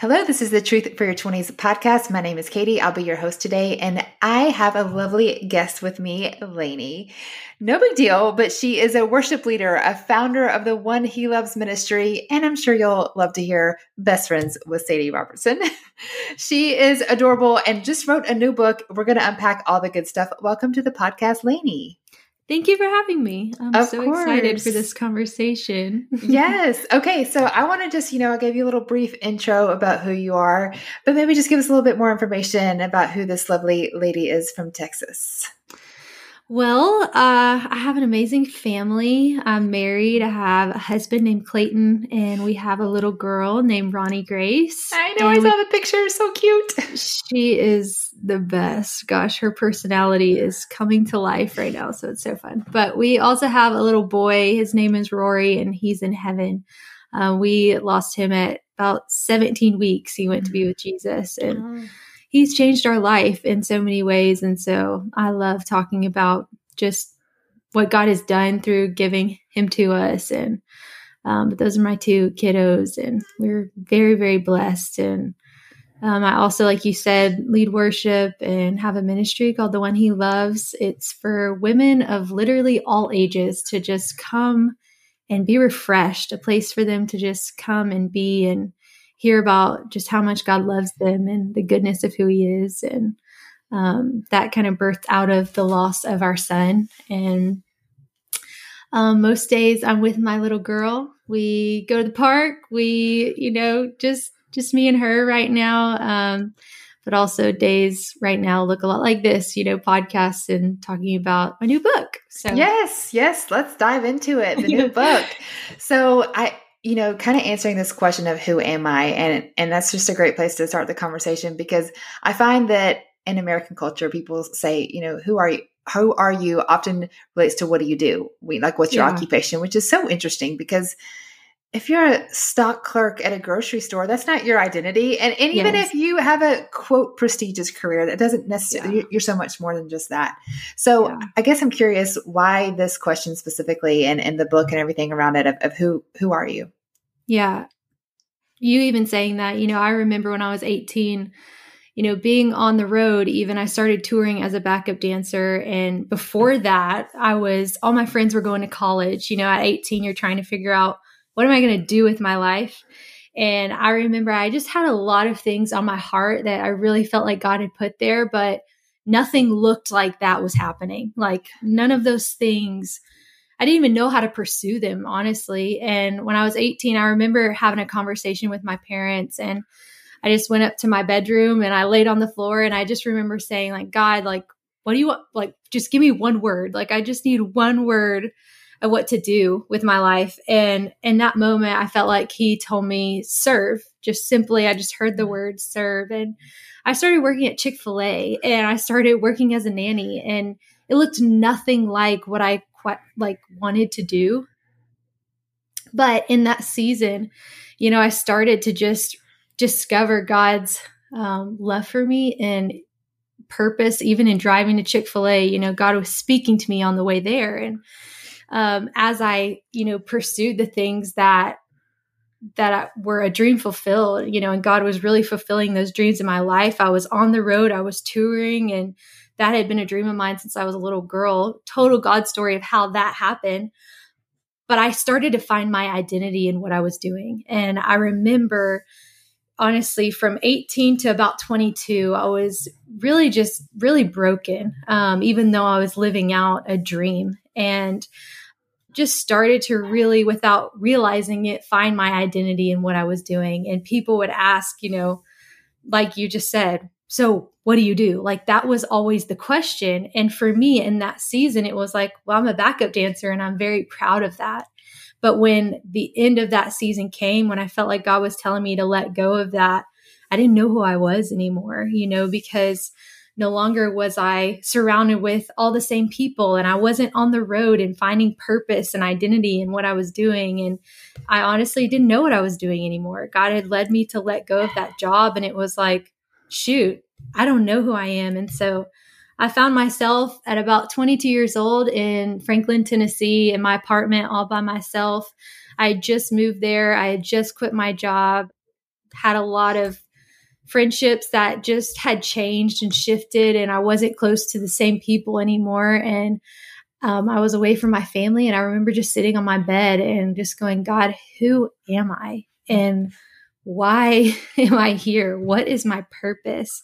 Hello, this is the Truth for Your 20s podcast. My name is Katie. I'll be your host today, and I have a lovely guest with me, Laney. No big deal, but she is a worship leader, a founder of the One He Loves ministry, and I'm sure you'll love to hear Best Friends with Sadie Robertson. she is adorable and just wrote a new book. We're going to unpack all the good stuff. Welcome to the podcast, Laney. Thank you for having me. I'm of so course. excited for this conversation. yes. Okay. So I want to just, you know, I gave you a little brief intro about who you are, but maybe just give us a little bit more information about who this lovely lady is from Texas. Well, uh, I have an amazing family. I'm married. I have a husband named Clayton, and we have a little girl named Ronnie Grace. I know. I saw the picture. So cute. She is the best. Gosh, her personality is coming to life right now. So it's so fun. But we also have a little boy. His name is Rory, and he's in heaven. Uh, we lost him at about 17 weeks. He went to be with Jesus. And. He's changed our life in so many ways. And so I love talking about just what God has done through giving him to us. And um, but those are my two kiddos, and we're very, very blessed. And um, I also, like you said, lead worship and have a ministry called The One He Loves. It's for women of literally all ages to just come and be refreshed, a place for them to just come and be and hear about just how much God loves them and the goodness of who He is. And um, that kind of birthed out of the loss of our son. And um, most days I'm with my little girl. We go to the park. We, you know, just just me and her right now. Um, but also days right now look a lot like this, you know, podcasts and talking about my new book. So yes, yes, let's dive into it. The new book. So I you know, kind of answering this question of who am I, and and that's just a great place to start the conversation because I find that in American culture, people say, you know, who are you? Who are you? Often relates to what do you do? We like what's your yeah. occupation, which is so interesting because if you're a stock clerk at a grocery store, that's not your identity. And, and even yes. if you have a quote prestigious career, that doesn't necessarily, yeah. you're so much more than just that. So yeah. I guess I'm curious why this question specifically and, and the book and everything around it of, of who, who are you? Yeah. You even saying that, you know, I remember when I was 18, you know, being on the road, even I started touring as a backup dancer. And before that, I was, all my friends were going to college. You know, at 18, you're trying to figure out what am I going to do with my life? And I remember I just had a lot of things on my heart that I really felt like God had put there, but nothing looked like that was happening. Like none of those things, I didn't even know how to pursue them, honestly. And when I was 18, I remember having a conversation with my parents and I just went up to my bedroom and I laid on the floor and I just remember saying, like, God, like, what do you want? Like, just give me one word. Like, I just need one word of what to do with my life. And in that moment, I felt like he told me serve. Just simply, I just heard the mm. word serve. And I started working at Chick fil A and I started working as a nanny. And it looked nothing like what I quite like wanted to do. But in that season, you know, I started to just discover God's um, love for me and purpose, even in driving to Chick fil A. You know, God was speaking to me on the way there. And um, as I, you know, pursued the things that that were a dream fulfilled, you know, and God was really fulfilling those dreams in my life. I was on the road, I was touring, and that had been a dream of mine since I was a little girl. Total God story of how that happened. But I started to find my identity in what I was doing. And I remember, honestly, from 18 to about 22, I was really just really broken, um, even though I was living out a dream. And just started to really, without realizing it, find my identity in what I was doing. And people would ask, you know, like you just said, so what do you do? Like that was always the question. And for me in that season, it was like, well, I'm a backup dancer and I'm very proud of that. But when the end of that season came, when I felt like God was telling me to let go of that, I didn't know who I was anymore, you know, because no longer was I surrounded with all the same people and I wasn't on the road and finding purpose and identity in what I was doing. And I honestly didn't know what I was doing anymore. God had led me to let go of that job. And it was like, shoot, I don't know who I am. And so I found myself at about 22 years old in Franklin, Tennessee, in my apartment all by myself. I had just moved there. I had just quit my job, had a lot of friendships that just had changed and shifted and I wasn't close to the same people anymore. And um, I was away from my family and I remember just sitting on my bed and just going God who am I? And why am I here? What is my purpose?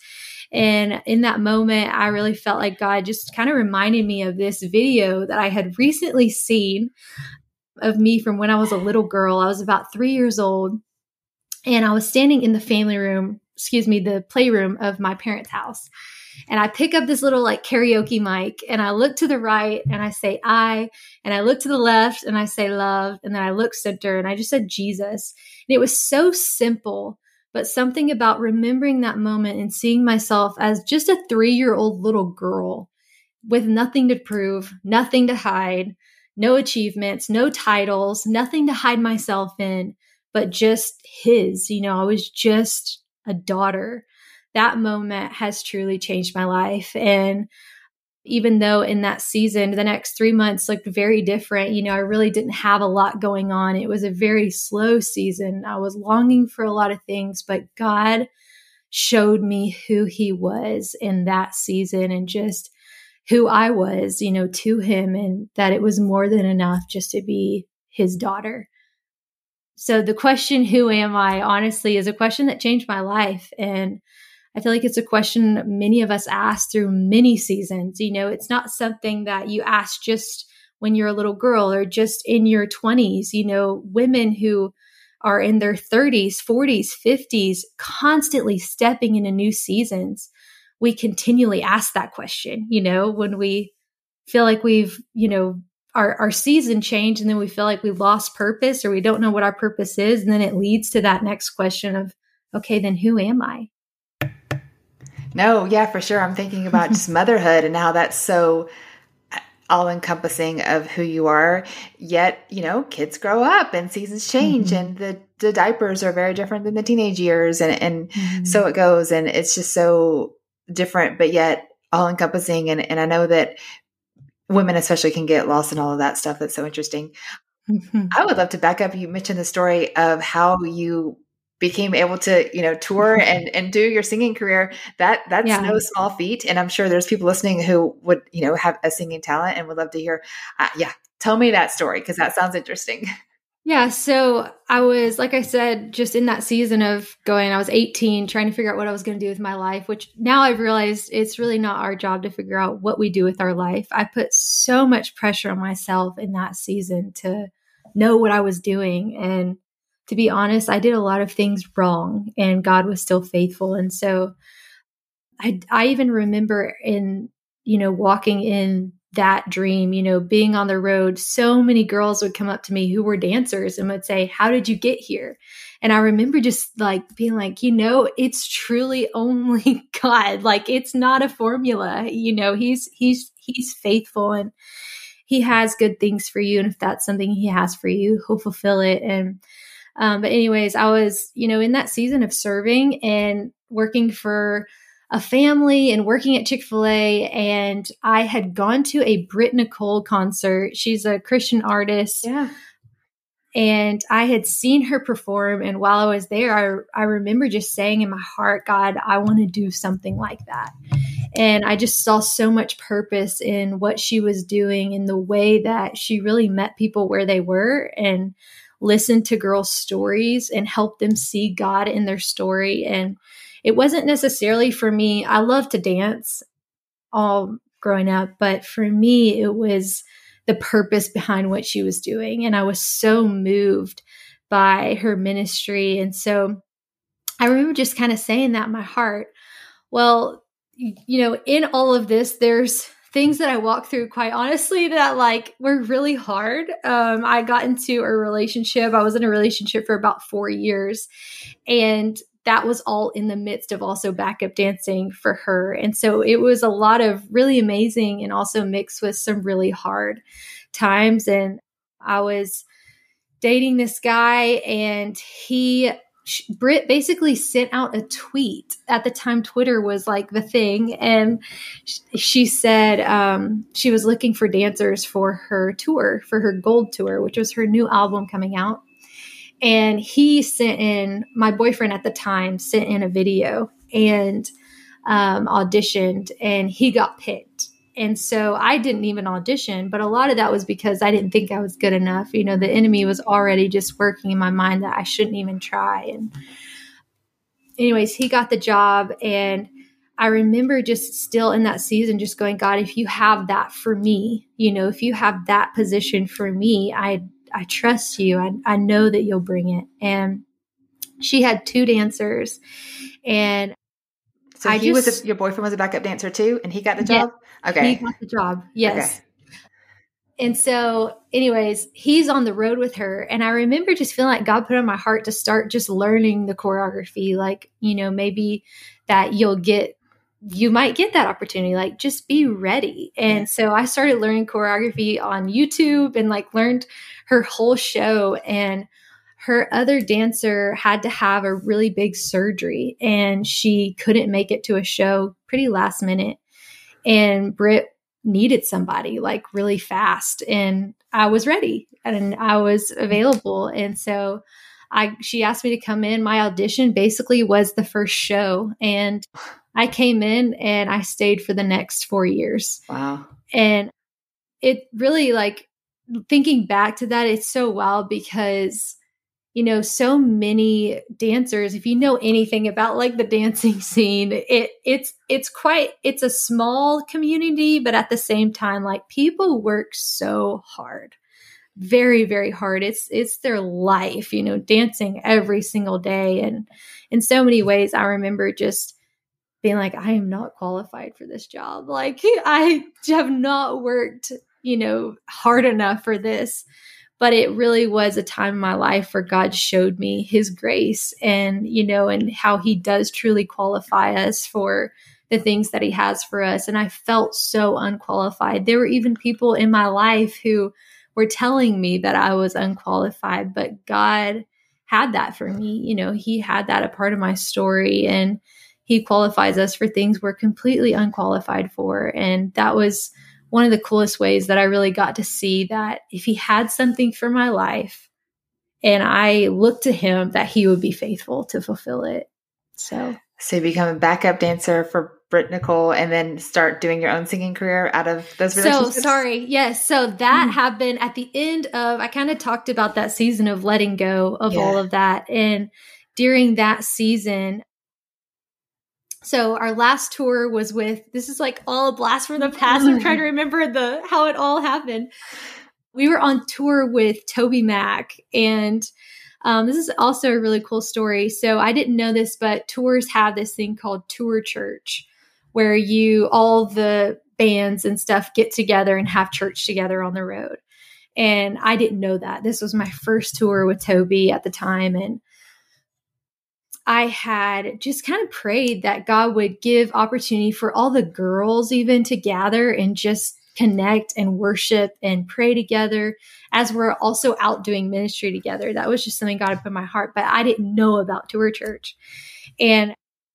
And in that moment I really felt like God just kind of reminded me of this video that I had recently seen of me from when I was a little girl. I was about 3 years old and I was standing in the family room excuse me, the playroom of my parents' house. And I pick up this little like karaoke mic and I look to the right and I say I, and I look to the left and I say love, and then I look center and I just said Jesus. And it was so simple, but something about remembering that moment and seeing myself as just a three year old little girl with nothing to prove, nothing to hide, no achievements, no titles, nothing to hide myself in, but just His. You know, I was just a daughter. That moment has truly changed my life. And even though in that season, the next three months looked very different, you know, I really didn't have a lot going on. It was a very slow season. I was longing for a lot of things, but God showed me who He was in that season and just who I was, you know, to Him, and that it was more than enough just to be His daughter. So the question, who am I, honestly, is a question that changed my life. And I feel like it's a question many of us ask through many seasons. You know, it's not something that you ask just when you're a little girl or just in your 20s. You know, women who are in their 30s, 40s, 50s, constantly stepping into new seasons, we continually ask that question, you know, when we feel like we've, you know, our, our season change and then we feel like we've lost purpose or we don't know what our purpose is. And then it leads to that next question of, okay, then who am I? No, yeah, for sure. I'm thinking about just motherhood and how that's so all encompassing of who you are. Yet, you know, kids grow up and seasons change mm-hmm. and the, the diapers are very different than the teenage years. And, and mm-hmm. so it goes. And it's just so different, but yet all encompassing. And, and I know that women especially can get lost in all of that stuff. That's so interesting. Mm-hmm. I would love to back up. You mentioned the story of how you became able to, you know, tour and and do your singing career. That that's yeah. no small feat, and I'm sure there's people listening who would, you know, have a singing talent and would love to hear. Uh, yeah, tell me that story because that sounds interesting. Yeah. So I was, like I said, just in that season of going, I was 18, trying to figure out what I was going to do with my life, which now I've realized it's really not our job to figure out what we do with our life. I put so much pressure on myself in that season to know what I was doing. And to be honest, I did a lot of things wrong and God was still faithful. And so I, I even remember in, you know, walking in that dream, you know, being on the road, so many girls would come up to me who were dancers and would say, How did you get here? And I remember just like being like, you know, it's truly only God. Like it's not a formula. You know, he's he's he's faithful and he has good things for you. And if that's something he has for you, he'll fulfill it. And um, but anyways, I was, you know, in that season of serving and working for a family and working at Chick fil A. And I had gone to a Britt Nicole concert. She's a Christian artist. Yeah. And I had seen her perform. And while I was there, I, I remember just saying in my heart, God, I want to do something like that. And I just saw so much purpose in what she was doing in the way that she really met people where they were and listened to girls' stories and helped them see God in their story. And it wasn't necessarily for me. I love to dance all growing up, but for me, it was the purpose behind what she was doing. And I was so moved by her ministry. And so I remember just kind of saying that in my heart. Well, you know, in all of this, there's things that I walked through quite honestly that like were really hard. Um, I got into a relationship. I was in a relationship for about four years and that was all in the midst of also backup dancing for her. And so it was a lot of really amazing and also mixed with some really hard times. And I was dating this guy, and he Britt basically sent out a tweet. At the time, Twitter was like the thing. And she said um, she was looking for dancers for her tour, for her gold tour, which was her new album coming out. And he sent in, my boyfriend at the time sent in a video and um, auditioned, and he got picked. And so I didn't even audition, but a lot of that was because I didn't think I was good enough. You know, the enemy was already just working in my mind that I shouldn't even try. And, anyways, he got the job. And I remember just still in that season, just going, God, if you have that for me, you know, if you have that position for me, I, I trust you. I, I know that you'll bring it. And she had two dancers and so I he just, was a, your boyfriend was a backup dancer too, and he got the job. Okay, he got the job. Yes. Okay. And so, anyways, he's on the road with her. And I remember just feeling like God put on my heart to start just learning the choreography. Like, you know, maybe that you'll get, you might get that opportunity. Like, just be ready. And so I started learning choreography on YouTube and like learned her whole show. And her other dancer had to have a really big surgery and she couldn't make it to a show pretty last minute. And Britt needed somebody like really fast. And I was ready and I was available. And so I she asked me to come in. My audition basically was the first show. And I came in and I stayed for the next four years. Wow. And it really like thinking back to that, it's so wild because you know so many dancers if you know anything about like the dancing scene it it's it's quite it's a small community but at the same time like people work so hard. Very very hard. It's it's their life you know dancing every single day. And in so many ways i remember just being like i am not qualified for this job. Like i have not worked you know hard enough for this but it really was a time in my life where God showed me his grace and, you know, and how he does truly qualify us for the things that he has for us. And I felt so unqualified. There were even people in my life who were telling me that I was unqualified, but God had that for me. You know, he had that a part of my story and he qualifies us for things we're completely unqualified for. And that was one of the coolest ways that I really got to see that if he had something for my life and I looked to him, that he would be faithful to fulfill it. So, so you become a backup dancer for Britt Nicole and then start doing your own singing career out of those relationships? So sorry. Yes. So that mm. happened at the end of, I kind of talked about that season of letting go of yeah. all of that. And during that season, so our last tour was with this is like all a blast from the past. I'm trying to remember the how it all happened. We were on tour with TobyMac and um, this is also a really cool story. So I didn't know this, but tours have this thing called tour church, where you all the bands and stuff get together and have church together on the road. And I didn't know that. This was my first tour with Toby at the time, and I had just kind of prayed that God would give opportunity for all the girls even to gather and just connect and worship and pray together as we're also out doing ministry together. That was just something God had put in my heart, but I didn't know about Tour Church. And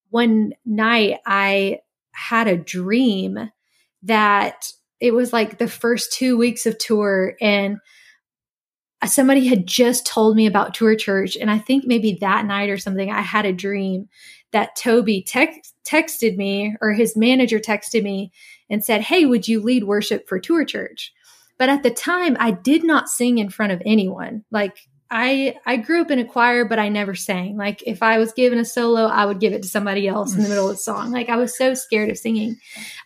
one night I had a dream that it was like the first two weeks of tour and somebody had just told me about tour church and i think maybe that night or something i had a dream that toby tex- texted me or his manager texted me and said hey would you lead worship for tour church? But at the time i did not sing in front of anyone. Like i i grew up in a choir but i never sang. Like if i was given a solo i would give it to somebody else in the middle of the song. Like i was so scared of singing.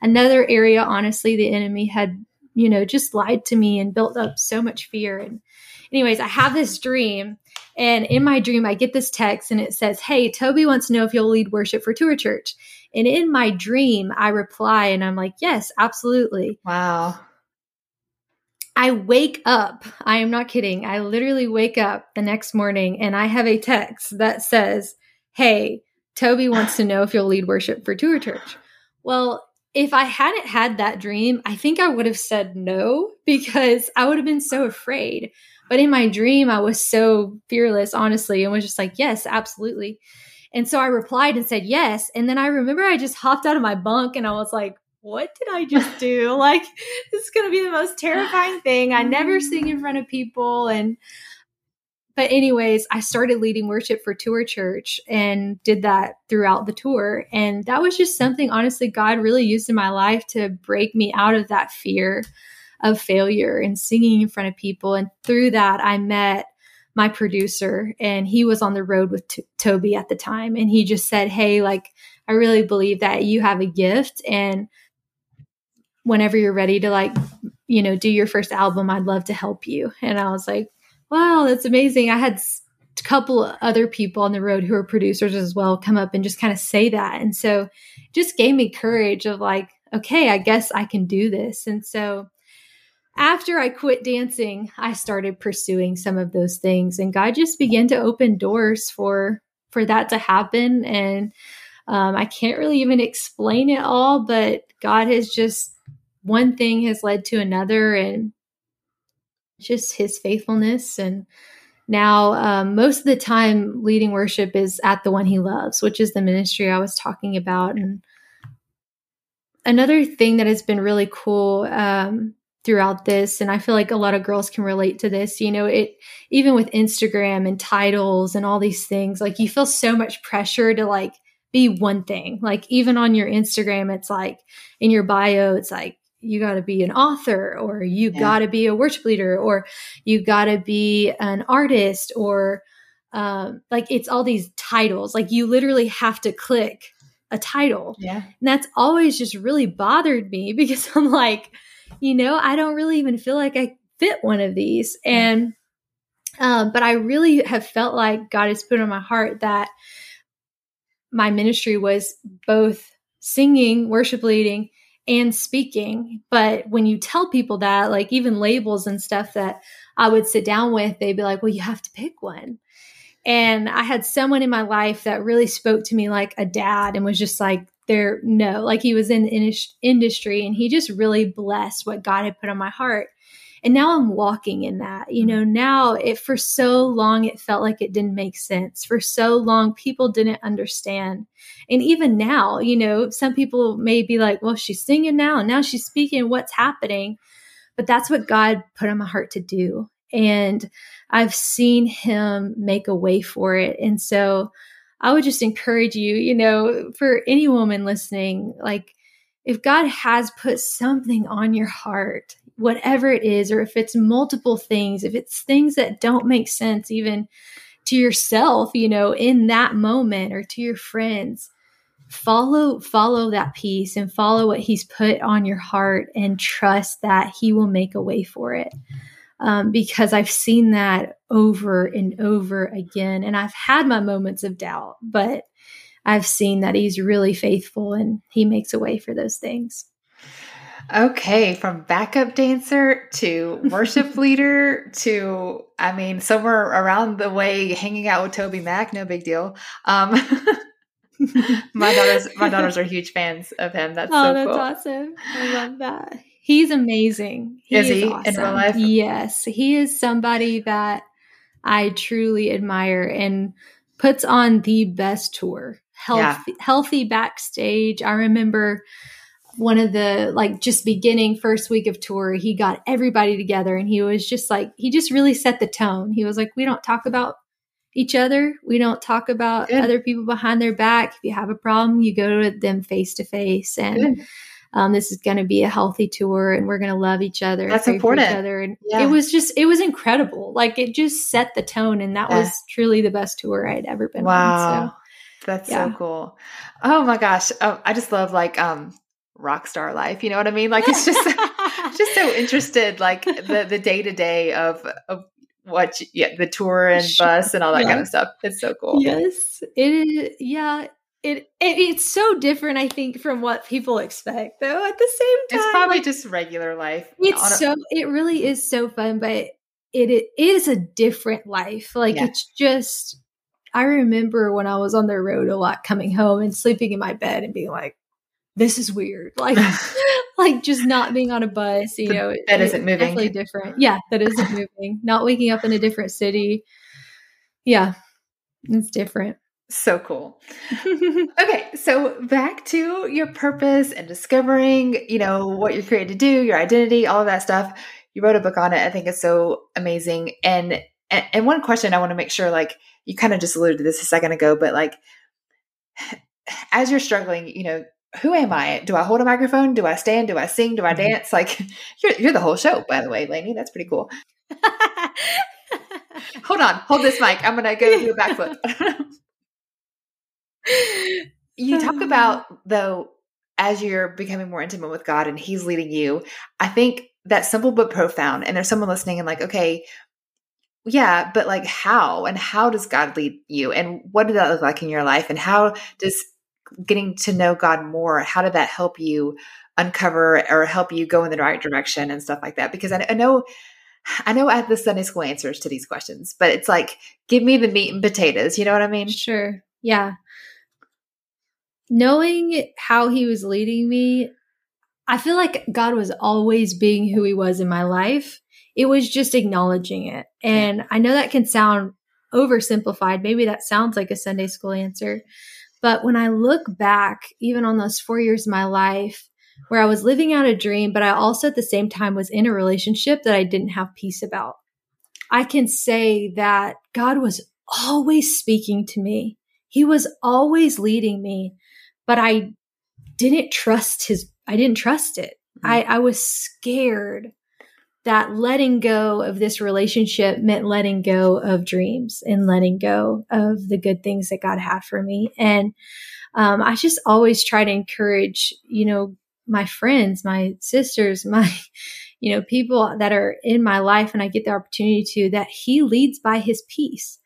Another area honestly the enemy had you know just lied to me and built up so much fear and anyways, I have this dream. And in my dream, I get this text and it says, Hey, Toby wants to know if you'll lead worship for Tour Church. And in my dream, I reply and I'm like, Yes, absolutely. Wow. I wake up. I am not kidding. I literally wake up the next morning and I have a text that says, Hey, Toby wants to know if you'll lead worship for Tour Church. Well, if I hadn't had that dream, I think I would have said no because I would have been so afraid. But in my dream, I was so fearless, honestly, and was just like, yes, absolutely. And so I replied and said yes. And then I remember I just hopped out of my bunk and I was like, what did I just do? like, this is going to be the most terrifying thing. I never sing in front of people. And but anyways, I started leading worship for Tour Church and did that throughout the tour. And that was just something honestly God really used in my life to break me out of that fear of failure and singing in front of people. And through that, I met my producer and he was on the road with T- Toby at the time and he just said, "Hey, like I really believe that you have a gift and whenever you're ready to like, you know, do your first album, I'd love to help you." And I was like, wow, that's amazing. I had a couple other people on the road who are producers as well come up and just kind of say that. And so just gave me courage of like, okay, I guess I can do this. And so after I quit dancing, I started pursuing some of those things and God just began to open doors for for that to happen and um, I can't really even explain it all, but God has just one thing has led to another and just his faithfulness. And now, um, most of the time, leading worship is at the one he loves, which is the ministry I was talking about. And another thing that has been really cool um, throughout this, and I feel like a lot of girls can relate to this, you know, it even with Instagram and titles and all these things, like you feel so much pressure to like be one thing. Like even on your Instagram, it's like in your bio, it's like you got to be an author or you yeah. got to be a worship leader or you got to be an artist or um, like it's all these titles. Like you literally have to click a title. Yeah. And that's always just really bothered me because i'm like you know i don't really even feel like i fit one of these. And um, but i really have felt like god has put on my heart that my ministry was both singing worship leading and speaking. But when you tell people that, like even labels and stuff that I would sit down with, they'd be like, well, you have to pick one. And I had someone in my life that really spoke to me like a dad and was just like, there, no, like he was in the industry and he just really blessed what God had put on my heart. And now I'm walking in that. You know, mm-hmm. now it for so long it felt like it didn't make sense. For so long people didn't understand. And even now, you know, some people may be like, well, she's singing now and now she's speaking. What's happening? But that's what God put on my heart to do. And I've seen him make a way for it. And so I would just encourage you, you know, for any woman listening, like if God has put something on your heart, whatever it is, or if it's multiple things, if it's things that don't make sense even to yourself, you know, in that moment or to your friends, follow follow that piece and follow what he's put on your heart and trust that he will make a way for it. Um, because I've seen that over and over again, and I've had my moments of doubt, but I've seen that he's really faithful and he makes a way for those things. Okay, from backup dancer to worship leader to, I mean, somewhere around the way hanging out with Toby Mac, no big deal. Um, my daughters, my daughters are huge fans of him. That's oh, so that's cool. awesome. I love that. He's amazing. He is, is he awesome. in real life? Yes, he is somebody that I truly admire and puts on the best tour. Healthy, yeah. healthy backstage. I remember one of the like just beginning first week of tour, he got everybody together and he was just like, he just really set the tone. He was like, we don't talk about each other. We don't talk about Good. other people behind their back. If you have a problem, you go to them face to face. And um, this is going to be a healthy tour, and we're going to love each other. That's important. each other, and yeah. it was just it was incredible. Like it just set the tone, and that yeah. was truly the best tour I'd ever been wow. on. So. That's yeah. so cool. Oh my gosh. Oh, I just love like um rock star life. You know what I mean? Like it's just just so interested, like the the day to day of of what yeah the tour and bus and all that yeah. kind of stuff. It's so cool. Yes, it is. Yeah. It, it, it's so different, I think, from what people expect. Though at the same time, it's probably like, just regular life. It's so it really is so fun, but it, it is a different life. Like yeah. it's just I remember when I was on the road a lot coming home and sleeping in my bed and being like, this is weird. Like, like just not being on a bus, you know, that isn't moving. Definitely different. Yeah, that isn't moving. Not waking up in a different city. Yeah, it's different. So cool. okay, so back to your purpose and discovering, you know, what you're created to do, your identity, all of that stuff. You wrote a book on it. I think it's so amazing. And and, and one question I want to make sure, like you kind of just alluded to this a second ago, but like as you're struggling, you know, who am I? Do I hold a microphone? Do I stand? Do I sing? Do I mm-hmm. dance? Like you're you're the whole show, by the way, Laney. That's pretty cool. hold on, hold this mic. I'm gonna go do a backflip. you talk about though as you're becoming more intimate with God and He's leading you. I think that's simple but profound. And there's someone listening and like, okay, yeah, but like how and how does God lead you and what did that look like in your life and how does getting to know God more, how did that help you uncover or help you go in the right direction and stuff like that? Because I, I know, I know I have the Sunday school answers to these questions, but it's like, give me the meat and potatoes. You know what I mean? Sure. Yeah. Knowing how he was leading me, I feel like God was always being who he was in my life. It was just acknowledging it. And I know that can sound oversimplified. Maybe that sounds like a Sunday school answer, but when I look back, even on those four years of my life, where I was living out a dream, but I also at the same time was in a relationship that I didn't have peace about, I can say that God was always speaking to me. He was always leading me, but I didn't trust his, I didn't trust it. Mm-hmm. I, I was scared that letting go of this relationship meant letting go of dreams and letting go of the good things that God had for me. And um, I just always try to encourage, you know, my friends, my sisters, my, you know, people that are in my life and I get the opportunity to, that He leads by His peace.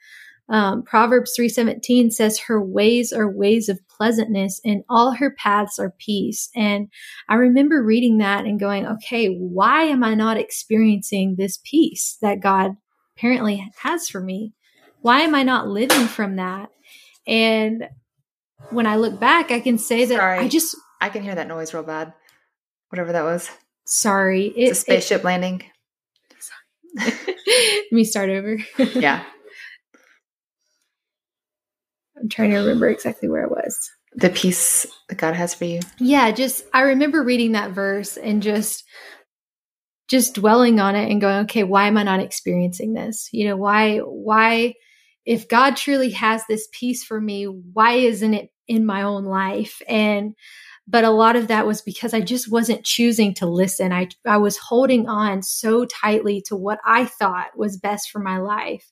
Um, Proverbs 3:17 says her ways are ways of pleasantness and all her paths are peace. And I remember reading that and going, okay, why am I not experiencing this peace that God apparently has for me? Why am I not living from that? And when I look back, I can say that Sorry, I just I can hear that noise real bad. Whatever that was. Sorry. It, it's a spaceship it, landing. Let me start over. yeah. I'm trying to remember exactly where it was. The peace that God has for you. Yeah, just I remember reading that verse and just just dwelling on it and going, okay, why am I not experiencing this? You know, why why if God truly has this peace for me, why isn't it in my own life? And but a lot of that was because I just wasn't choosing to listen. I I was holding on so tightly to what I thought was best for my life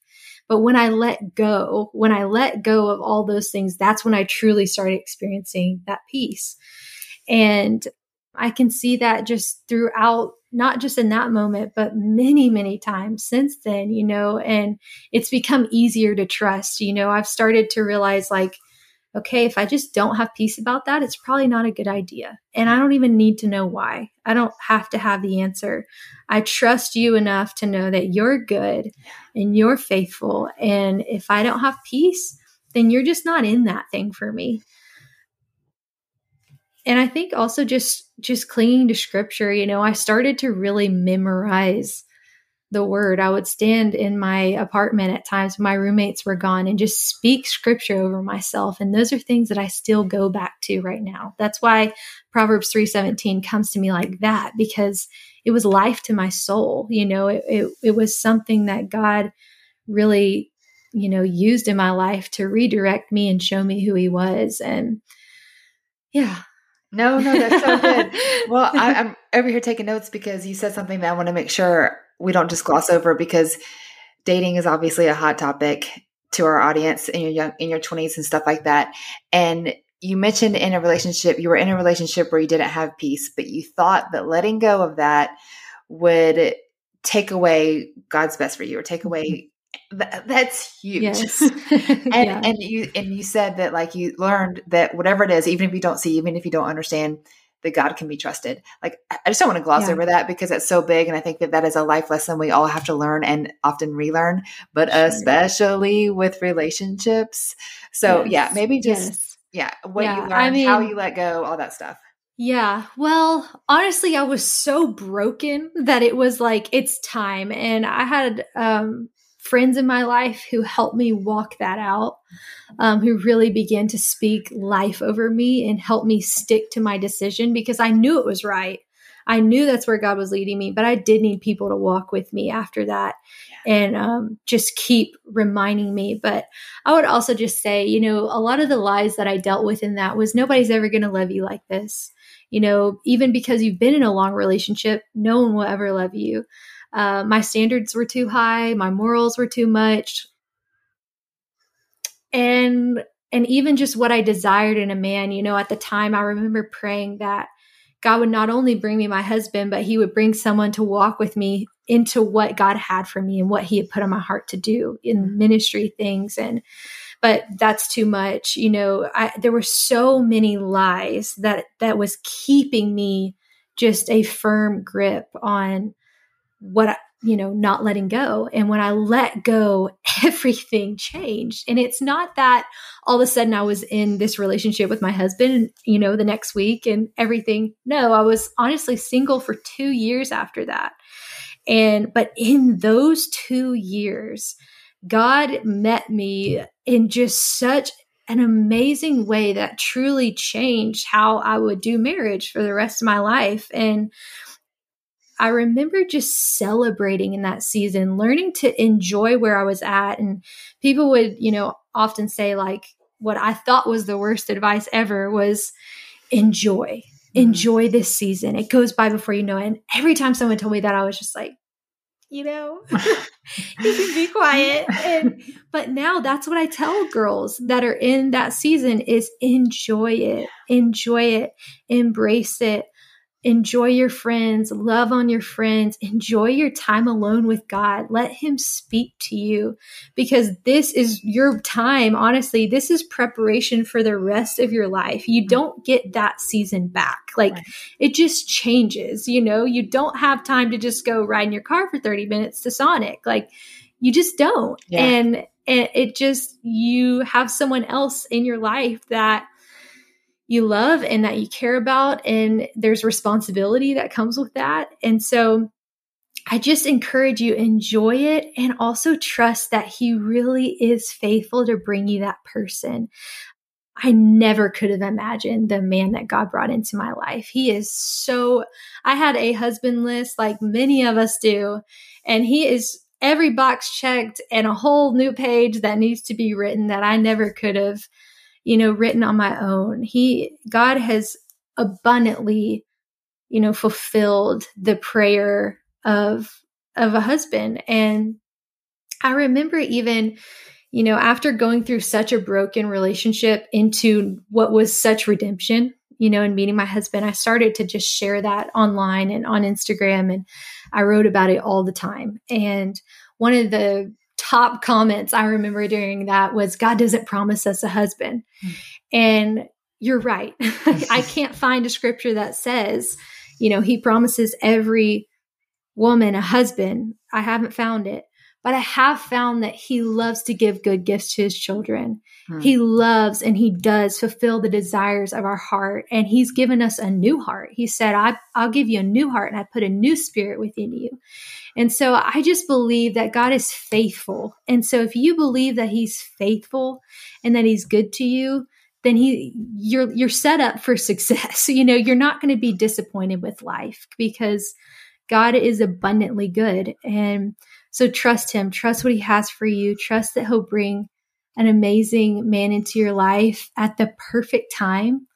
but when I let go, when I let go of all those things, that's when I truly started experiencing that peace. And I can see that just throughout, not just in that moment, but many, many times since then, you know, and it's become easier to trust. You know, I've started to realize like, okay, if I just don't have peace about that, it's probably not a good idea. And I don't even need to know why. I don't have to have the answer. I trust you enough to know that you're good and you're faithful. And if I don't have peace, then you're just not in that thing for me. And I think also just just clinging to scripture, you know, I started to really memorize the word. I would stand in my apartment at times when my roommates were gone and just speak scripture over myself. And those are things that I still go back to right now. That's why Proverbs 3:17 comes to me like that because it was life to my soul. You know, it, it, it was something that God really, you know, used in my life to redirect me and show me who he was. And yeah, no, no, that's so good. well, I, am over here taking notes because you said something that I want to make sure we don't just gloss over because dating is obviously a hot topic to our audience in your young in your 20s and stuff like that and you mentioned in a relationship you were in a relationship where you didn't have peace but you thought that letting go of that would take away god's best for you or take away mm-hmm. that's huge yes. and yeah. and you and you said that like you learned that whatever it is even if you don't see even if you don't understand that God can be trusted. Like, I just don't want to gloss Yeah. over that because it's so big. And I think that that is a life lesson we all have to learn and often relearn, but Sure. especially with relationships. So, Yes. yeah, maybe just, Yes. yeah, what Yeah, you learn, I how you let go, all that stuff. Yeah. Well, honestly, I was so broken that it was like, it's time. And I had um, friends in my life who helped me walk that out, um, who really began to speak life over me and help me stick to my decision because I knew it was right. I knew that's where God was leading me, but I did need people to walk with me after that and um, just keep reminding me. But I would also just say, you know, a lot of the lies that I dealt with in that was nobody's ever going to love you like this. You know, even because you've been in a long relationship, no one will ever love you. Uh, my standards were too high, my morals were too much, and and even just what I desired in a man. You know, at the time, I remember praying that God would not only bring me my husband, but He would bring someone to walk with me into what God had for me and what He had put on my heart to do in ministry things. And but that's too much you know. I, there were so many lies that that was keeping me just a firm grip on what you know not letting go. And when i let go everything changed. And it's not that all of a sudden i was in this relationship with my husband you know the next week and everything. No i was honestly single for 2 years after that. And but in those 2 years God met me in just such an amazing way that truly changed how I would do marriage for the rest of my life. And I remember just celebrating in that season, learning to enjoy where I was at. And people would, you know, often say, like, what I thought was the worst advice ever was enjoy, mm-hmm. enjoy this season. It goes by before you know it. And every time someone told me that, I was just like, you know, you can be quiet. And, but now that's what I tell girls that are in that season is enjoy it, enjoy it, embrace it, enjoy your friends, love on your friends, enjoy your time alone with God. Let Him speak to you because this is your time. Honestly, this is preparation for the rest of your life. You mm-hmm. don't get that season back. Like Right. it just changes, you know, you don't have time to just go ride in your car for 30 minutes to Sonic. Like you just don't. Yeah. And, and it just, you have someone else in your life that you love and that you care about and there's responsibility that comes with that. And so i just encourage you enjoy it and also trust that he really is faithful to bring you that person. I never could have imagined the man that god brought into my life. He is so i had a husband list like many of us do and he is every box checked and a whole new page that needs to be written that i never could have you know, written on my own. He, God has abundantly, you know, fulfilled the prayer of, of a husband. And I remember even, you know, after going through such a broken relationship into what was such redemption, you know, and meeting my husband, I started to just share that online and on Instagram. And I wrote about it all the time. And one of the top comments I remember during that was God doesn't promise us a husband. Hmm. And you're right. I can't find a scripture that says, you know, he promises every woman a husband. I haven't found it, but I have found that he loves to give good gifts to his children. Hmm. He loves and he does fulfill the desires of our heart. And he's given us a new heart. He said, I, I'll give you a new heart and I put a new spirit within you. And so I just believe that God is faithful. And so if you believe that he's faithful and that he's good to you, then he you're you're set up for success. You know, you're not going to be disappointed with life because God is abundantly good. And so trust him, trust what he has for you, trust that he'll bring an amazing man into your life at the perfect time.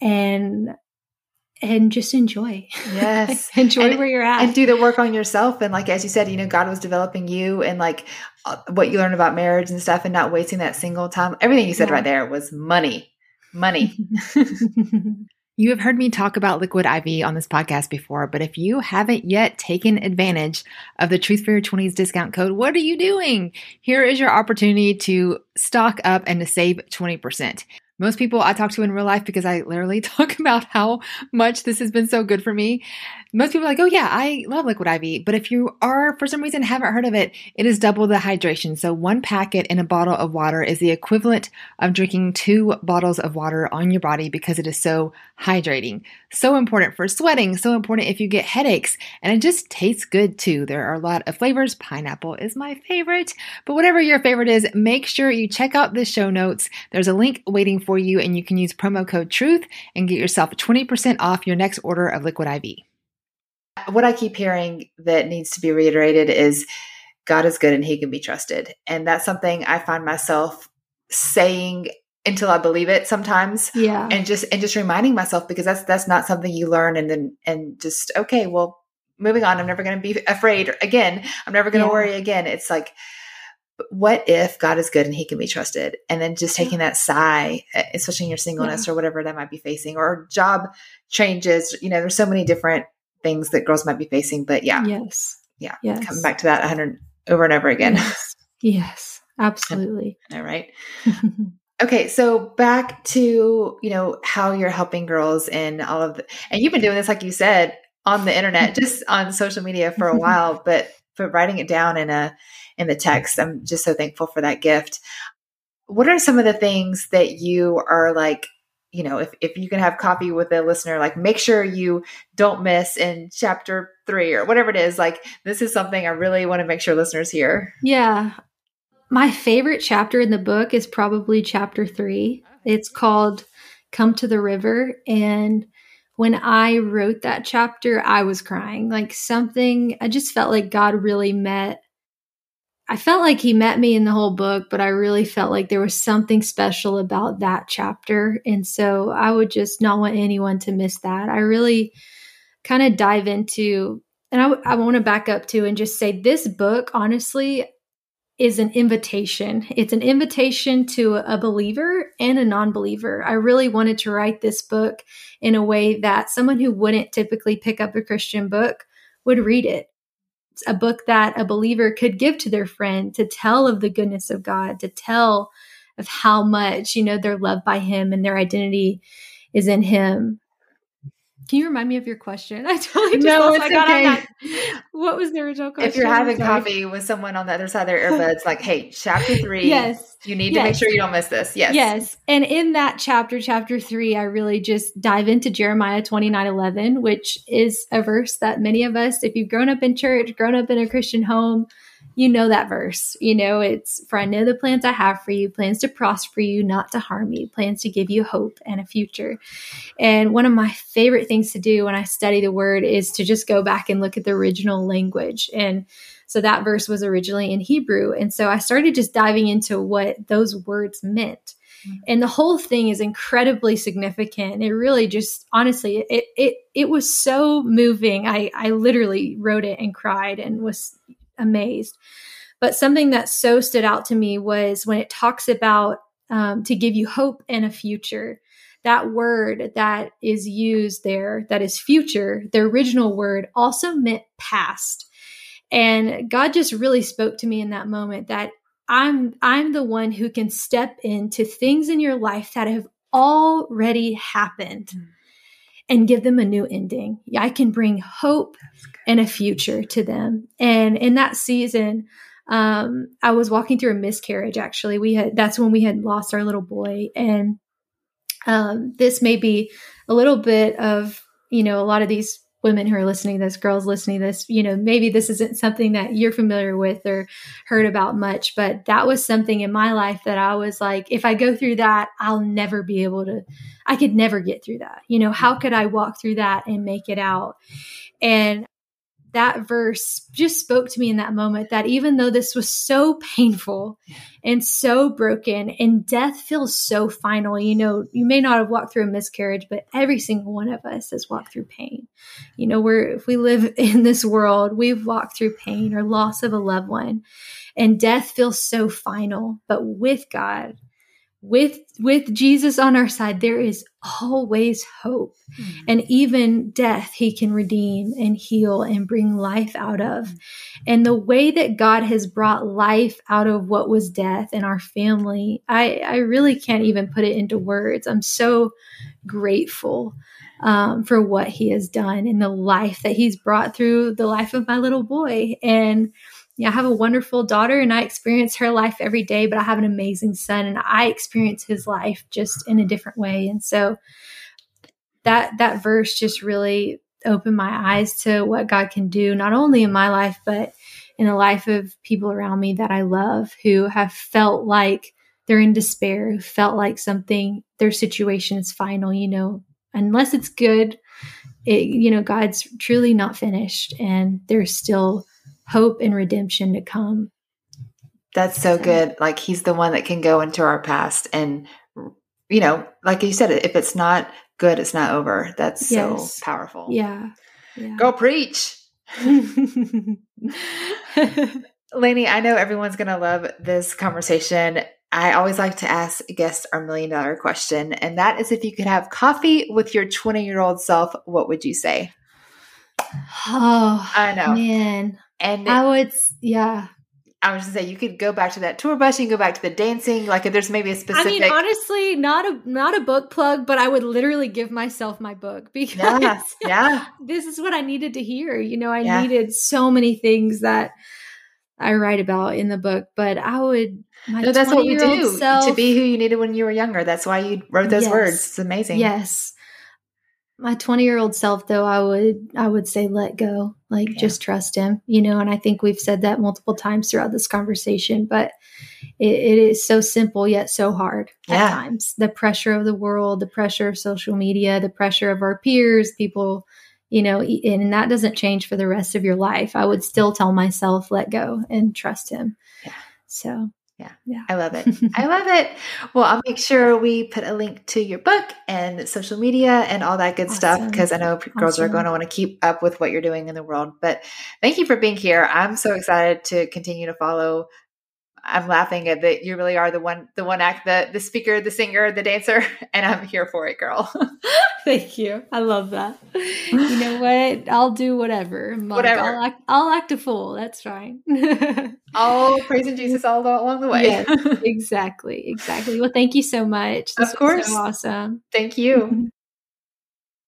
And and just enjoy. Yes. enjoy And- where you're at. and do the work on yourself and like as you said you know god was developing you and like uh, what you learned about marriage and stuff and not wasting that single time everything you said Yeah. right there was money money You have heard me talk about Liquid IV on this podcast before, but if you haven't yet taken advantage of the Truth for Your 20s discount code, what are you doing? Here is your opportunity to stock up and to save 20%. most people I talk to in real life because I literally talk about how much this has been so good for me. Most people are like, oh yeah, I love liquid IV. But if you are, for some reason, haven't heard of it, it is double the hydration. So one packet in a bottle of water is the equivalent of drinking two bottles of water on your body because it is so hydrating. So important for sweating, so important if you get headaches. And it just tastes good too. There are a lot of flavors. Pineapple is my favorite. But whatever your favorite is, make sure you check out the show notes. There's a link waiting for you, and you can use promo code TRUTH and get yourself 20% off your next order of liquid IV what I keep hearing that needs to be reiterated is God is good and he can be trusted. And that's something I find myself saying until I believe it sometimes. Yeah. And just and just reminding myself because that's that's not something you learn and then and just okay, well, moving on. I'm never gonna be afraid again. I'm never gonna yeah. worry again. It's like what if God is good and he can be trusted? And then just taking that sigh, especially in your singleness yeah. or whatever that might be facing, or job changes. You know, there's so many different things that girls might be facing. But yeah. Yes. Yeah. Yes. Coming back to that 100 over and over again. Yes. yes absolutely. All right. okay. So back to, you know, how you're helping girls in all of the, and you've been doing this, like you said, on the internet, just on social media for a while, but, but writing it down in a, in the text, I'm just so thankful for that gift. What are some of the things that you are like you know, if, if you can have coffee with a listener, like make sure you don't miss in chapter three or whatever it is. Like, this is something I really want to make sure listeners hear. Yeah. My favorite chapter in the book is probably chapter three. It's called Come to the River. And when I wrote that chapter, I was crying. Like something, I just felt like God really met I felt like he met me in the whole book, but I really felt like there was something special about that chapter. And so I would just not want anyone to miss that. I really kind of dive into, and I want to back up to and just say this book, honestly, is an invitation. It's an invitation to a believer and a non believer. I really wanted to write this book in a way that someone who wouldn't typically pick up a Christian book would read it a book that a believer could give to their friend to tell of the goodness of God, to tell of how much, you know, they're loved by Him and their identity is in Him. Can you remind me of your question? I totally just no, lost. I got okay. on that. What was the original question? If you're having coffee with someone on the other side of their earbuds, like, hey, chapter three. yes. You need yes. to make sure you don't miss this. Yes. Yes. And in that chapter, chapter three, I really just dive into Jeremiah 29 11, which is a verse that many of us, if you've grown up in church, grown up in a Christian home, you know that verse. You know, it's for I know the plans I have for you, plans to prosper you, not to harm you, plans to give you hope and a future. And one of my favorite things to do when I study the word is to just go back and look at the original language. And so that verse was originally in Hebrew. And so I started just diving into what those words meant. Mm-hmm. And the whole thing is incredibly significant. It really just honestly, it it it was so moving. I I literally wrote it and cried and was amazed. But something that so stood out to me was when it talks about um, to give you hope and a future. That word that is used there, that is future, the original word also meant past. And God just really spoke to me in that moment that I'm I'm the one who can step into things in your life that have already happened. Mm and give them a new ending. I can bring hope and a future to them. And in that season, um, I was walking through a miscarriage. Actually, we had that's when we had lost our little boy, and um, this may be a little bit of you know a lot of these women who are listening to this, girls listening to this, you know, maybe this isn't something that you're familiar with or heard about much, but that was something in my life that I was like, if I go through that, I'll never be able to, I could never get through that. You know, how could I walk through that and make it out? And that verse just spoke to me in that moment that even though this was so painful and so broken and death feels so final you know you may not have walked through a miscarriage but every single one of us has walked through pain. You know we're if we live in this world we've walked through pain or loss of a loved one and death feels so final but with god with with Jesus on our side, there is always hope. Mm-hmm. And even death he can redeem and heal and bring life out of. Mm-hmm. And the way that God has brought life out of what was death in our family, I, I really can't even put it into words. I'm so grateful um, for what he has done and the life that he's brought through the life of my little boy. And yeah, I have a wonderful daughter and I experience her life every day, but I have an amazing son and I experience his life just in a different way. And so that that verse just really opened my eyes to what God can do, not only in my life, but in the life of people around me that I love who have felt like they're in despair, who felt like something, their situation is final, you know, unless it's good, it, you know, God's truly not finished and there's still hope and redemption to come. That's so, so good. Like he's the one that can go into our past and you know, like you said, if it's not good, it's not over. That's yes. so powerful. Yeah. yeah. Go preach. Laney, I know everyone's going to love this conversation. I always like to ask guests our million dollar question, and that is if you could have coffee with your 20 year old self, what would you say? Oh, I know. Man. And I would, yeah. I was to say you could go back to that tour bus. You can go back to the dancing. Like if there's maybe a specific. I mean, honestly, not a not a book plug, but I would literally give myself my book because yeah, yeah. this is what I needed to hear. You know, I yeah. needed so many things that I write about in the book, but I would. no, that's what we do self, to be who you needed when you were younger. That's why you wrote those yes, words. It's amazing. Yes, my 20 year old self though i would i would say let go like yeah. just trust him you know and i think we've said that multiple times throughout this conversation but it, it is so simple yet so hard yeah. at times the pressure of the world the pressure of social media the pressure of our peers people you know and that doesn't change for the rest of your life i would still tell myself let go and trust him yeah. so yeah. Yeah. I love it. I love it. Well, I'll make sure we put a link to your book and social media and all that good awesome. stuff because I know awesome. girls are going to want to keep up with what you're doing in the world. But thank you for being here. I'm so excited to continue to follow I'm laughing at that you really are the one the one act the the speaker, the singer, the dancer, and I'm here for it, girl. Thank you. I love that. You know what? I'll do whatever. whatever. I'll act, I'll act a fool. That's fine. all praising Jesus all along the way. Yes, exactly. Exactly. Well, thank you so much. This of course. So awesome. Thank you.